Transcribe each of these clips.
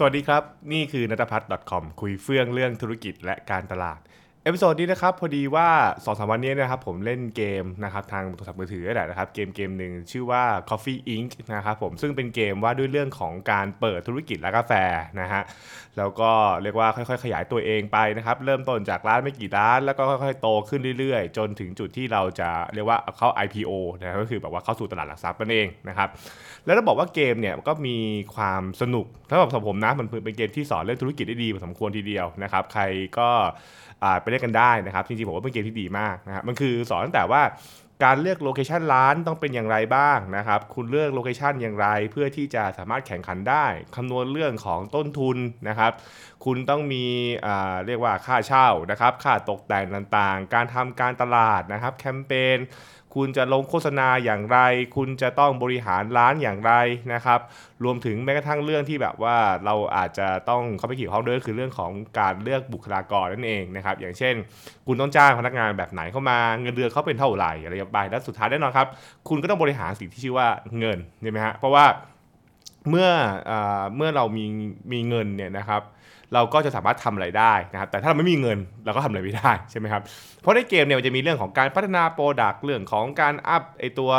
สวัสดีครับ นี่คือนัทพัฒน์ .com คุยเฟื่องเรื่องธุรกิจและการตลาด episode นี้นะครับพอดีว่าสองสามวันนี้นะครับผมเล่นเกมนะครับทางโทรศัพท์มือถือแหละนะครับเกมเกมหนึ่งชื่อว่า Coffee Inc. นะครับผมซึ่งเป็นเกมว่าด้วยเรื่องของการเปิดธุรกิจร้านกาแฟนะฮะแล้วก็เรียกว่าค่อยๆ ขยายตัวเองไปนะครับเริ่มต้นจากร้านไม่กี่ร้าน แล้วก็ค่อยๆโตขึ้นเรื่อยๆ จนถึงจุดที่เราจะเรียกว่าเข้า IPO นะก็คือแบบว่าเข้าสู่ตลาดหลักทรัพย์นั่นเองนะครับแล้วเราบอกว่าเกมเนี่ยก็มีความสนุกถ้าแบบสำหรับผมนะมันเป็นเกมที่สอนเรื่องธุรกิจได้ดีพอสมควรทีเดียวนะครับใครก็อ่าไปเล่นกันได้นะครับจริงๆผมว่าเป็นเกมที่ดีมากนะครับมันคือสอนตั้งแต่ว่าการเลือกโลเคชันร้านต้องเป็นอย่างไรบ้างนะครับคุณเลือกโลเคชันอย่างไร เพื่อที่จะสามารถแข่งขันได้คำนวณเรื่องของต้นทุนนะครับ คุณต้องมีเรียกว่าค่าเช่านะครับ ค่าตกแต่งต่างๆ การทำการตลาดนะครับแคมเปญ คุณจะลงโฆษณาอย่างไร คุณจะต้องบริหารร้านอย่างไรนะครับ รวมถึงแม้กระทั่งเรื่องที่แบบว่าเราอาจจะต้องเข้าไปเกี่ยวข้องด้วยก็คือเรื่องของการเลือกบุคลากรนั่นเองนะครับ อย่างเช่น คุณต้องจ้างพนักงานแบบไหนเข้ามาเงินเดือนเขาเป็นเท่าไหร่อะไรอย่างไปแล้วสุดท้ายแน่นอนครับ คุณก็ต้องบริหารสิ่งที่ชื่อว่าเงินใช่ไหมฮะเพราะว่าเมื่ออเมื่อเรามีมีเงินเนี่ยนะครับ เราก็จะสามารถทำอะไรได้นะครับแต่ถ้าเราไม่มีเงินเราก็ทำอะไรไม่ได้ใช่ไหมครับเพราะในเกมเนี่ยมันจะมีเรื่องของการพัฒนา product เรื่องของการ up ไอตัว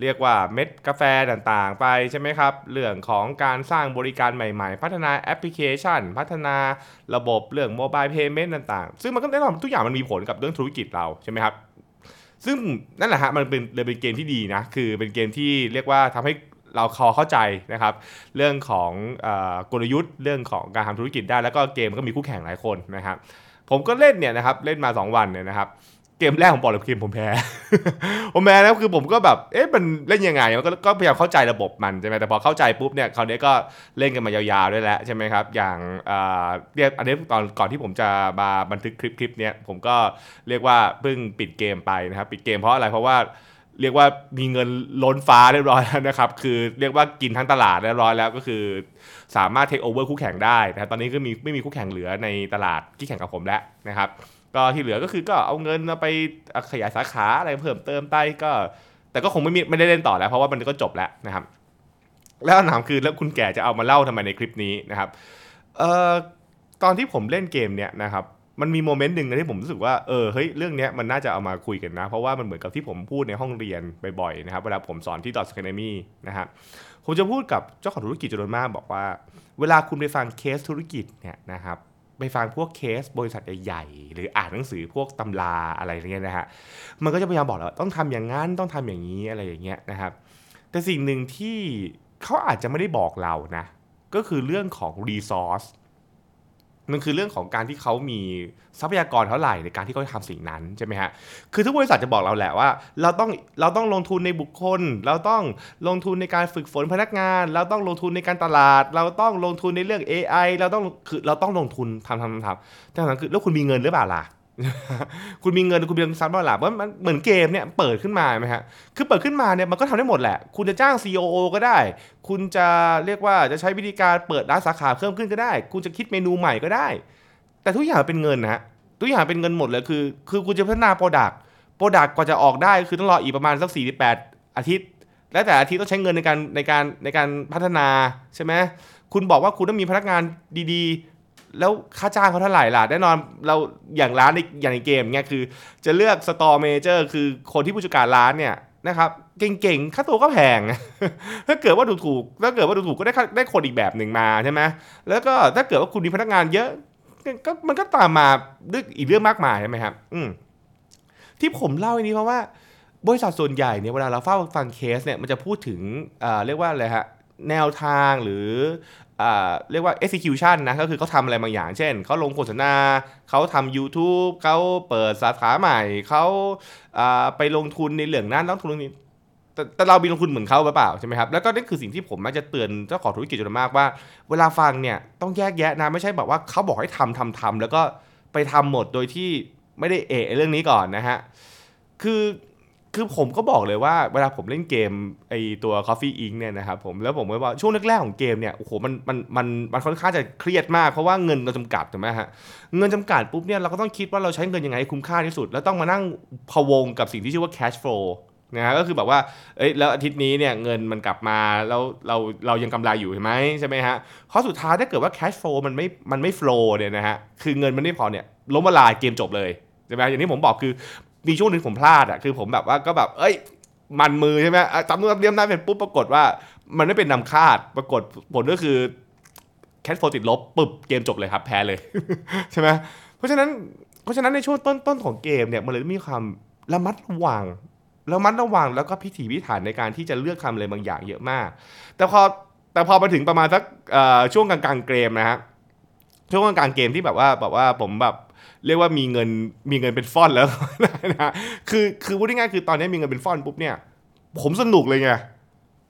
เรียกว่าเม็ดกาแฟต่างๆ ไปใช่ไหมครับ เรื่องของการสร้างบริการใหม่ๆ พัฒนาแอปพลิเคชัน พัฒนาระบบเรื่อง mobile payment ต่างๆ ซึ่งมันก็แน่นอนทุกอย่างมันมีผลกับเรื่องธุรกิจเราใช่ไหมครับซึ่งนั่นแหละฮะมันเป็นเลยเป็นเกมที่ดีนะ คือเป็นเกมที่เรียกว่าทำให้ เราพอเข้าใจนะครับเรื่องของอกลยุทธ์เรื่องของการทำธุรกิจได้แล้วก็เกมก็มีคู่แข่งหลายคนนะครับผมก็เล่นเนี่ยนะครับเล่นมา 2 วันเนี่ยนะครับเกมแรกผมบอกเลยเกมผมแพ้ ผมแพ้แล้วคือผมก็แบบเอ๊ะมันเล่นยังไงมันก็ก็พยายามเข้าใจระบบมันใช่ไหมแต่พอเข้าใจปุ๊บเนี่ยคราวนี้ก็เล่นกันมายาวๆด้วยแล้วใช่ไหมครับอย่างเรียกอันนี้ตอนก่อนที่ผมจะมาบันทึกคลิปคลิปเนี้ยผมก็เรียกว่าเพิ่งปิดเกมไปนะครับปิดเกมเพราะอะไรเพราะว่า เรียกว่ามีเงินล้นฟ้าเรียบร้อยแล้วนะครับ คือเรียกว่ากินทั้งตลาดเรียบร้อยแล้วก็คือ สามารถเทคโอเวอร์คู่แข่งได้นะครับตอนนี้ก็มีไม่มีคู่แข่งเหลือในตลาดที่แข่งกับผมแล้วนะครับ ก็ที่เหลือก็คือก็เอาเงินเอาไปขยายสาขาอะไรเพิ่มเติมไปก็ แต่ก็คงไม่มีไม่ได้เล่นต่อแล้ว เพราะว่ามันก็จบแล้วนะครับ แล้วถามคือแล้วคุณแก่จะเอามาเล่าทำไมในคลิปนี้นะครับเอ่อตอนที่ผมเล่นเกมเนี่ยนะครับ มันมีโมเมนต์หนึ่งนที่ผมรู้สึกว่าเออเฮ้ยเรื่องนี้มันน่าจะเอามาคุยกันนะ เพราะว่ามันเหมือนกับที่ผมพูดในห้องเรียนบ่อยๆนะครับเวลาผมสอนที่ Dot Academy นะครับผมจะพูดกับเจ้าของธุรกิจจำนวนมากบอกว่า เวลาคุณไปฟังเคสธุรกิจเนี่ยนะครับไปฟังพวกเคสบริษัทใหญ่ๆหรืออ่านหนังสือพวกตำราอะไรอย่างเงี้ยนะฮะมันก็จะพยายามบอกแล้วว่าต้องทำอย่างนั้นต้องทำอย่างนี้อะไรอย่างเงี้ยนะครับแต่สิ่งหนึ่งที่เขาอาจจะไม่ได้บอกเรานะก็คือเรื่องของ resource มันคือเรื่องของการที่เขามีทรัพยากรเท่าไหร่ในการที่เขาทำสิ่งนั้นใช่ไหมฮะ คือทุกบริษัทจะบอกเราแหละว่า เราต้องเราต้องลงทุนในบุคคล เราต้องลงทุนในการฝึกฝนพนักงาน เราต้องลงทุนในการตลาด เราต้องลงทุนในเรื่อง AI เราต้องคือเราต้องลงทุนทำทำทำทำแต่คำถามคือแล้วคุณมีเงินหรือเปล่าล่ะ คุณมีเงินคุณมีเงินซับบ้างล่ะว่ามันเหมือนเกมเนี่ยเปิดขึ้นมาไหมฮะคือเปิดขึ้นมาเนี่ยมันก็ทำได้หมดแหละ คุณจะจ้าง COO ก็ได้ คุณจะเรียกว่าจะใช้วิธีการเปิดร้านสาขาเพิ่มขึ้นก็ได้ คุณจะคิดเมนูใหม่ก็ได้ แต่ทุกอย่างเป็นเงินนะฮะทุกอย่างเป็นเงินหมดเลยคือ คือคุณจะพัฒนา product product กว่าจะออกได้คือต้องรออีกประมาณสัก48 อาทิตย์ แล้วแต่ละอาทิตย์ต้องใช้เงินในการในการในการพัฒนาใช่ไหมคุณบอกว่าคุณต้องมีพนักงานดีๆ แล้วค่าจ้างเขาเท่าไหร่ล่ะแน่นอนเราอย่างร้านในอย่างในเกมเนี่ยคือจะเลือก store manager คือคนที่ผู้จัดการร้านเนี่ยนะครับเก่งๆ ค่าตัวก็แพง ถ้าเกิดว่าถูกๆถ้าเกิดว่าถูกๆก็ได้ได้คนอีกแบบหนึ่งมาใช่ไหมแล้วก็ถ้าเกิดว่าคุณมีพนักงานเยอะก็มันก็ตามมาด้วยอีกเรื่องมากมายใช่ไหมครับ อืมที่ผมเล่าอันนี้เพราะว่า บริษัทส่วนใหญ่เนี่ยเวลาเราเฝ้าฟังเคสเนี่ยมันจะพูดถึงอ่าเรียกว่าอะไรฮะแนวทางหรือ เรียกว่า execution นะ ก็คือเขาทำอะไรบางอย่าง เช่น เขาลงโฆษณา เขาทำ YouTube เขาเปิดสาขาใหม่ เขาาไปลงทุนในเรื่องนั้นลงทุนเรื่องนี้แต่แต่เรามีลงทุนเหมือนเขาหรือเปล่าใช่ไหมครับ แล้วก็นี่คือสิ่งที่ผมมักจะเตือนเจ้าของธุรกิจจำนวนมากว่า เวลาฟังเนี่ยต้องแยกแยะนะ ไม่ใช่แบบว่าเขาบอกให้ทำทำทำแล้วก็ไปทำหมดโดยที่ไม่ได้เอะเรื่องนี้ก่อนนะฮะ คือ คือผมก็บอกเลยว่าเวลาผมเล่นเกมไอตัว Coffee Inc เนี่ยนะครับผมแล้วผมก็ว่าช่วงแรกๆของเกมเนี่ยโอ้โหมันมันมันมันค่อนข้างจะเครียดมากเพราะว่าเงินเราจำกัดถูกไหมฮะเงินจำกัดปุ๊บเนี่ยเราก็ต้องคิดว่าเราใช้เงินยังไงให้คุ้มค่าที่สุด แล้วต้องมานั่งพะวงกับสิ่งที่ชื่อว่า cash flow นะฮะก็คือแบบว่าเอ้ยแล้วอาทิตย์นี้เนี่ยเงินมันกลับมาแล้วเราเรายังกำไรอยู่ใช่ไหมใช่ไหมฮะเพราะสุดท้ายถ้าเกิดว่า cash flow มันไม่มันไม่ flow เนี่ยนะฮะคือเงินมันไม่พอเนี่ยล้มละลายเกมจบเลยใช่ไหมอย่างที่ผมบอกคือ มีช่วงหนึ่งผมพลาดอะคือผมแบบว่าก็แบบ เอ้ย มันมือใช่ไหมอะจำนู่นจำเรียมได้เป็นปุ๊บปรากฏว่า มันไม่เป็นนำคาด ปรากฏผลก็คือแคทโฟติดลบปึบเกมจบเลยครับแพ้เลยใช่ไหมเพราะฉะนั้นเพราะฉะนั้นในช่วงต้นต้นของเกมเนี่ยมันเลยมีความระมัดระวังระมัดระวังแล้วก็พิถีพิถันในการที่จะเลือกทำอะไรบางอย่างเยอะมาก แต่พอแต่พอมาถึงประมาณสักช่วงกลางๆเกมนะฮะ ช่วงกลางเกมที่แบบว่าแบบว่าผมแบบเรียกว่ามีเงินมีเงินเป็นฟ่อนแล้วนะคือคือพูดง่ายๆคือตอนนี้มีเงินเป็นฟ่อนปุ๊บเนี่ย ผมสนุกเลยไง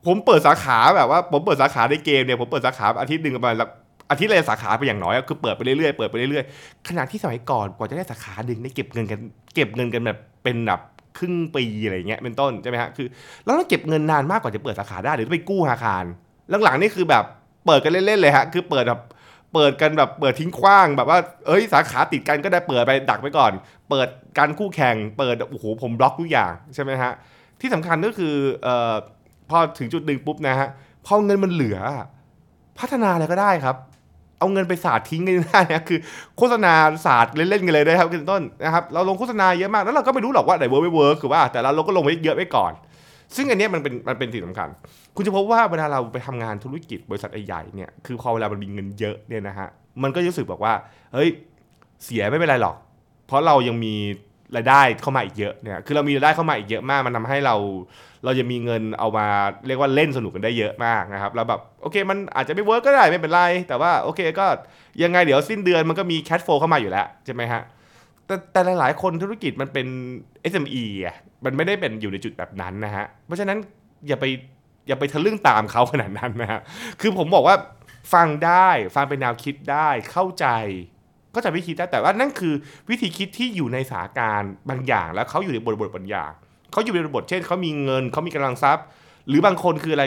ผมเปิดสาขาแบบว่าผมเปิดสาขาในเกมเนี่ยผมเปิดสาขาอาทิตย์หนึ่งประมาณละอาทิตย์ละสาขาไปอย่างน้อยคือเปิดไปเรื่อยๆเปิดไปเรื่อยๆขณะที่สมัยก่อนกว่าจะได้สาขาหนึ่งได้เก็บเงินกัน เก็บเงินกันแบบเป็นแบบครึ่งปีอะไรเงี้ยเป็นต้นใช่ไหมฮะคือเราต้องเก็บเงินนานมากกว่าจะเปิดสาขาได้หรือไปกู้ธนาคารหลังๆนี่คือแบบเปิดกันเล่นๆเลยฮะคือเปิดแบบ เปิดกันแบบเปิดทิ้งขว้างแบบว่าเอ้ยสาขาติดกันก็ได้เปิดไปดักไปก่อน เปิดการคู่แข่ง เปิดโอ้โหผมบล็อกทุกอย่างใช่ไหมฮะที่สำคัญก็คือเอ่อพอถึงจุดหนึ่งปุ๊บนะฮะพอเงินมันเหลือ พัฒนาอะไรก็ได้ครับ เอาเงินไปสาดทิ้งกันได้นะคือโฆษณาสาดเล่นๆกันเลยนะครับคุณต้นนะครับเราลงโฆษณาเยอะมากแล้วเราก็ไม่รู้หรอกว่าไหน work ไม่ work คือว่าแต่เราเราก็ลงไว้เยอะไว้ก่อน ซึ่งอันนี้มันเป็นมันเป็นสิ่งสำคัญ คุณจะพบว่าเวลาเราไปทำงานธุรกิจบริษัทใหญ่เนี่ยคือพอเวลามันมีเงินเยอะเนี่ยนะฮะมันก็รู้สึกบอกว่าเฮ้ยเสียไม่เป็นไรหรอก เพราะเรายังมีรายได้เข้ามาอีกเยอะเนี่ยคือเรามีรายได้เข้ามาอีกเยอะมาก มันทำให้เราเราจะมีเงินเอามาเรียกว่าเล่นสนุกกันได้เยอะมากนะครับแล้วแบบโอเค มันอาจจะไม่ work ก็ได้ไม่เป็นไร แต่ว่าโอเคก็ยังไงเดี๋ยวสิ้นเดือนมันก็มีแค h โฟเข้ามาอยู่แล้วใช่ไหมฮะ แต่แต่หลายๆ คนธุรกิจมันเป็น SME อะมันไม่ได้เป็นอยู่ในจุดแบบนั้นนะฮะ เพราะฉะนั้นอย่าไปอย่าไปทะลึ่งตามเขาขนาดนั้นนะฮะ คือผมบอกว่าฟังได้ฟังเป็นแนวคิดได้เข้าใจก็จะวิธีคิดได้แต่ว่านั่นคือวิธีคิดที่อยู่ในสถานการณ์บางอย่าง แล้วเขาอยู่ในบทบทบางอย่างเขาอยู่ในบทเช่นเขามีเงินเขามีกำลังทรัพย์ หรือบางคนคืออะไร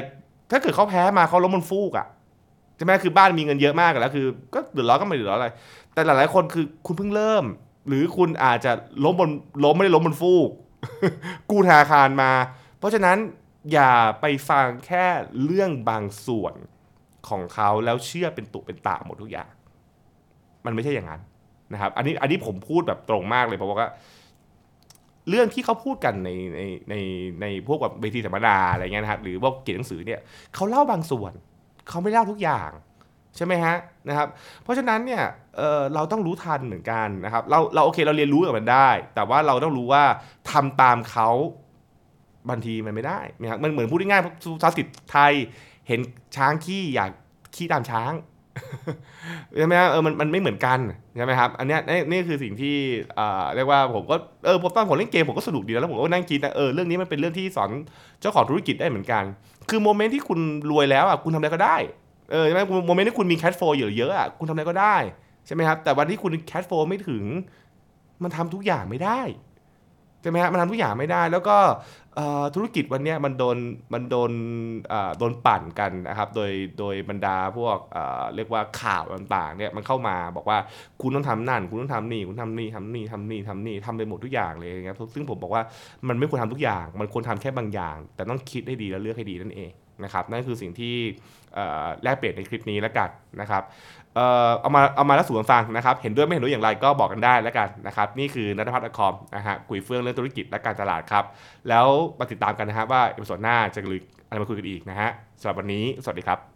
ถ้าเกิดเขาแพ้มาเขาล้มบนฟูกอะ่ะใช่ไหมคือบ้านมีเงินเยอะมากแล้วคือ ก็เดือดร้อนก็ไม่เดือดร้อนอะไร แต่หลายๆคนคือคุณเพิ่งเริ่ม หรือคุณอาจจะล้มบนล้มไม่ได้ล้มบนฟูก กู้ธนาคารมา เพราะฉะนั้นอย่าไปฟังแค่เรื่องบางส่วนของเขาแล้วเชื่อเป็นตุเป็นตาหมดทุกอย่าง มันไม่ใช่อย่างนั้นนะครับ อันนี้อันนี้ผมพูดแบบตรงมากเลยเพราะว่าเรื่องที่เขาพูดกันในในในในพวกแบบเวทีสัมมนาอะไรเงี้ยนะครับหรือว่าเขียนหนังสือเนี่ยเขาเล่าบางส่วน เขาไม่เล่าทุกอย่าง ใช่ไหมฮะนะครับเพราะฉะนั้นเนี่ยเเราต้องรู้ทันเหมือนกันนะครับเราเราโอเคเราเรียนรู้กับมันได้ แต่ว่าเราต้องรู้ว่าทำตามเขาบางทีมันไม่ได้นะครับมันเหมือนพูดง่ายๆสุภาษิตไทยเห็นช้างขี้อยากขี้ตามช้างใช่ไหมฮะเออมันมันไม่เหมือนกันใช่ไหมครับอันเนี้ยนี่นี่คือสิ่งที่เอ่อเรียกว่าผมก็เออผมตอนผมเล่นเกมผมก็สนุกดีแล้วผมก็นั่งคิดนะเออเรื่องนี้มันเป็นเรื่องที่สอนเจ้าของธุรกิจได้เหมือนกัน คือ moment ที่คุณรวยแล้วอะคุณทำอะไรก็ได้ เออใช่ไหม moment ที่คุณมี cash flow เยอะๆอะคุณทำอะไรก็ได้ใช่ไหมครับแต่วันที่คุณ cash flow ไม่ถึง มันทำทุกอย่างไม่ได้ใช่ไหมฮะมันทำทุกอย่างไม่ได้ แล้วก็ธุรกิจวันนี้มันโดนมันโดนโดนปั่นกันนะครับ โดยโดยบรรดาพวกเเรียกว่าข่าวต่างๆเนี่ยมันเข้ามาบอกว่าคุณต้องทำนั่น คุณต้องทำนี่ คุณทำนี่ทำนี่ทำนี่ทำนี่ทำไปหมดทุกอย่างเลยนะครับซึ่งผมบอกว่ามันไม่ควรทำทุกอย่าง มันควรทำแค่บางอย่าง แต่ต้องคิดให้ดีแล้วเลือกให้ดีนั่นเอง นะครับนั่นคือสิ่งที่แลกเปลี่ยนในคลิปนี้แล้วกันนะครับเอ่อเอามาเอามาแล้วสู่กันฟังนะครับเห็นด้วยไม่เห็นด้วยอย่างไรก็บอกกันได้แล้วกันนะครับนี่คือนัทพัฒน์คอมนะฮะคุยเฟื่องเรื่องธุรกิจและการตลาดครับ แล้วมาติดตามกันนะฮะว่า episode หน้าจะเลือกอะไรมาคุยกันอีกนะฮะสำหรับวันนี้สวัสดีครับ